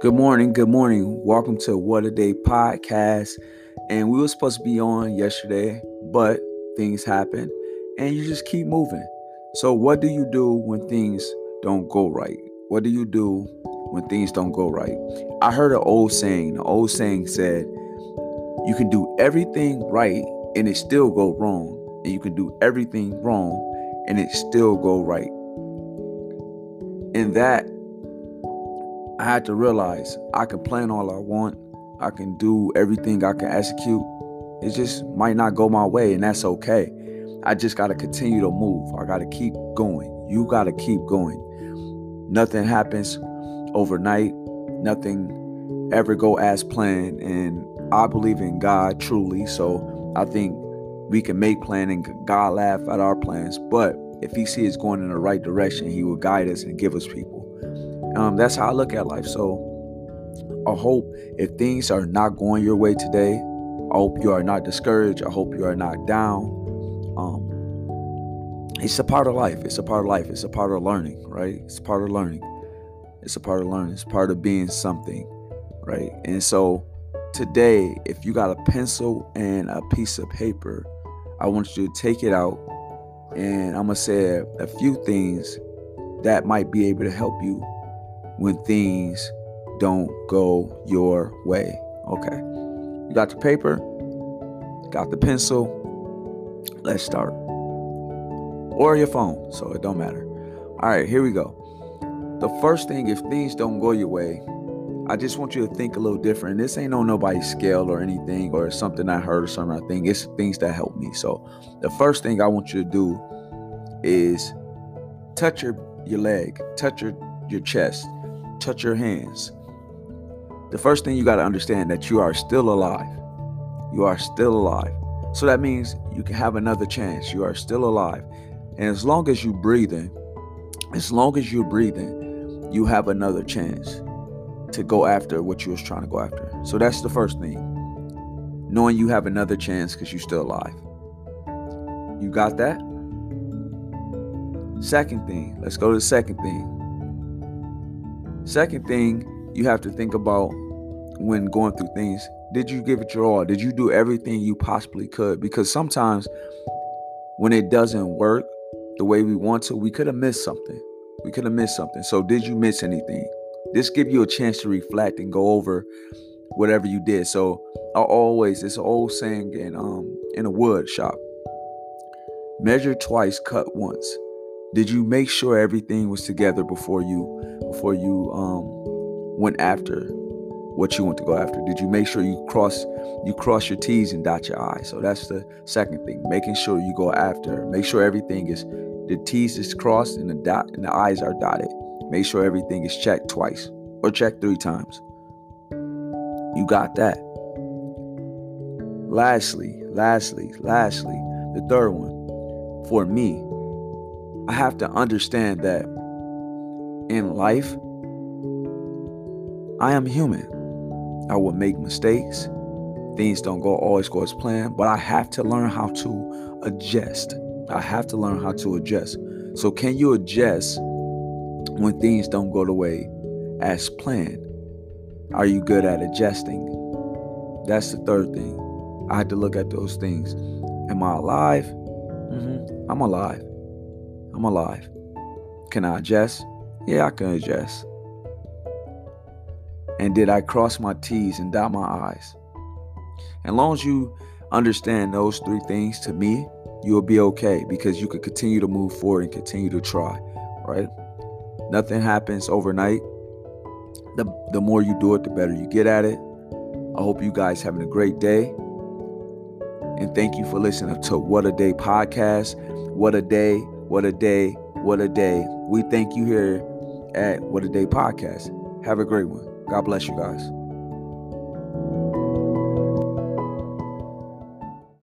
Good morning, good morning. Welcome to What a Day podcast. And we were supposed to be on yesterday, but things happen and you just keep moving. So, what do you do when things don't go right? What do you do when things don't go right? I heard an old saying. The old saying said, You can do everything right and it still go wrong. And you can do everything wrong and it still go right. And that I had to realize I can plan all I want. I can do everything I can execute. It just might not go my way, and that's okay. I just got to continue to move. I got to keep going. You got to keep going. Nothing happens overnight. Nothing ever go as planned. And I believe in God truly. So I think we can make planning. God laugh at our plans. But if he sees going in the right direction, he will guide us and give us people. Um, that's how I look at life. So I hope if things are not going your way today, I hope you are not discouraged. I hope you are not down. Um, it's a part of life. It's a part of life. It's a part of learning, right? It's part of learning. It's a part of learning. It's part of being something, right? And so today, if you got a pencil and a piece of paper, I want you to take it out and I'm going to say a few things that might be able to help you when things don't go your way. Okay. You got the paper, got the pencil. Let's start. Or your phone, so it don't matter. All right, here we go. The first thing, if things don't go your way, I just want you to think a little different. This ain't on nobody's scale or anything, or something I heard or something I think. It's things that help me. So the first thing I want you to do is touch your your leg, touch your your chest, touch your hands. The first thing you got to understand that you are still alive. You are still alive. So that means you can have another chance. You are still alive. And as long as you're breathing, as long as you're breathing, you have another chance to go after what you was trying to go after. So that's the first thing. Knowing you have another chance because you're still alive. You got that? Second thing, let's go to the second thing. Second thing you have to think about when going through things did you give it your all? Did you do everything you possibly could? Because sometimes when it doesn't work the way we want to, we could have missed something. We could have missed something. So, did you miss anything? This give you a chance to reflect and go over whatever you did. So, I always it's an old saying in um in a wood shop. Measure twice, cut once. Did you make sure everything was together before you before you um, went after what you want to go after? Did you make sure you cross you cross your T's and dot your I's? So that's the second thing. Making sure you go after. Make sure everything is the T's is crossed and the dot and the I's are dotted. Make sure everything is checked twice or checked three times. You got that. Lastly, lastly, lastly, the third one. For me, I have to understand that in life, I am human. I will make mistakes. Things don't go always go as planned, but I have to learn how to adjust. I have to learn how to adjust. So, can you adjust when things don't go the way as planned? Are you good at adjusting? That's the third thing. I had to look at those things. Am I alive? Mm-hmm. I'm alive. I'm alive. Can I adjust? Yeah, I can adjust. And did I cross my T's and dot my I's? As long as you understand those three things to me, you'll be okay because you can continue to move forward and continue to try, right? Nothing happens overnight. The, the more you do it, the better you get at it. I hope you guys having a great day. And thank you for listening to What a Day podcast. What a day what a day. What a day. We thank you here at What a Day podcast. Have a great one. God bless you guys.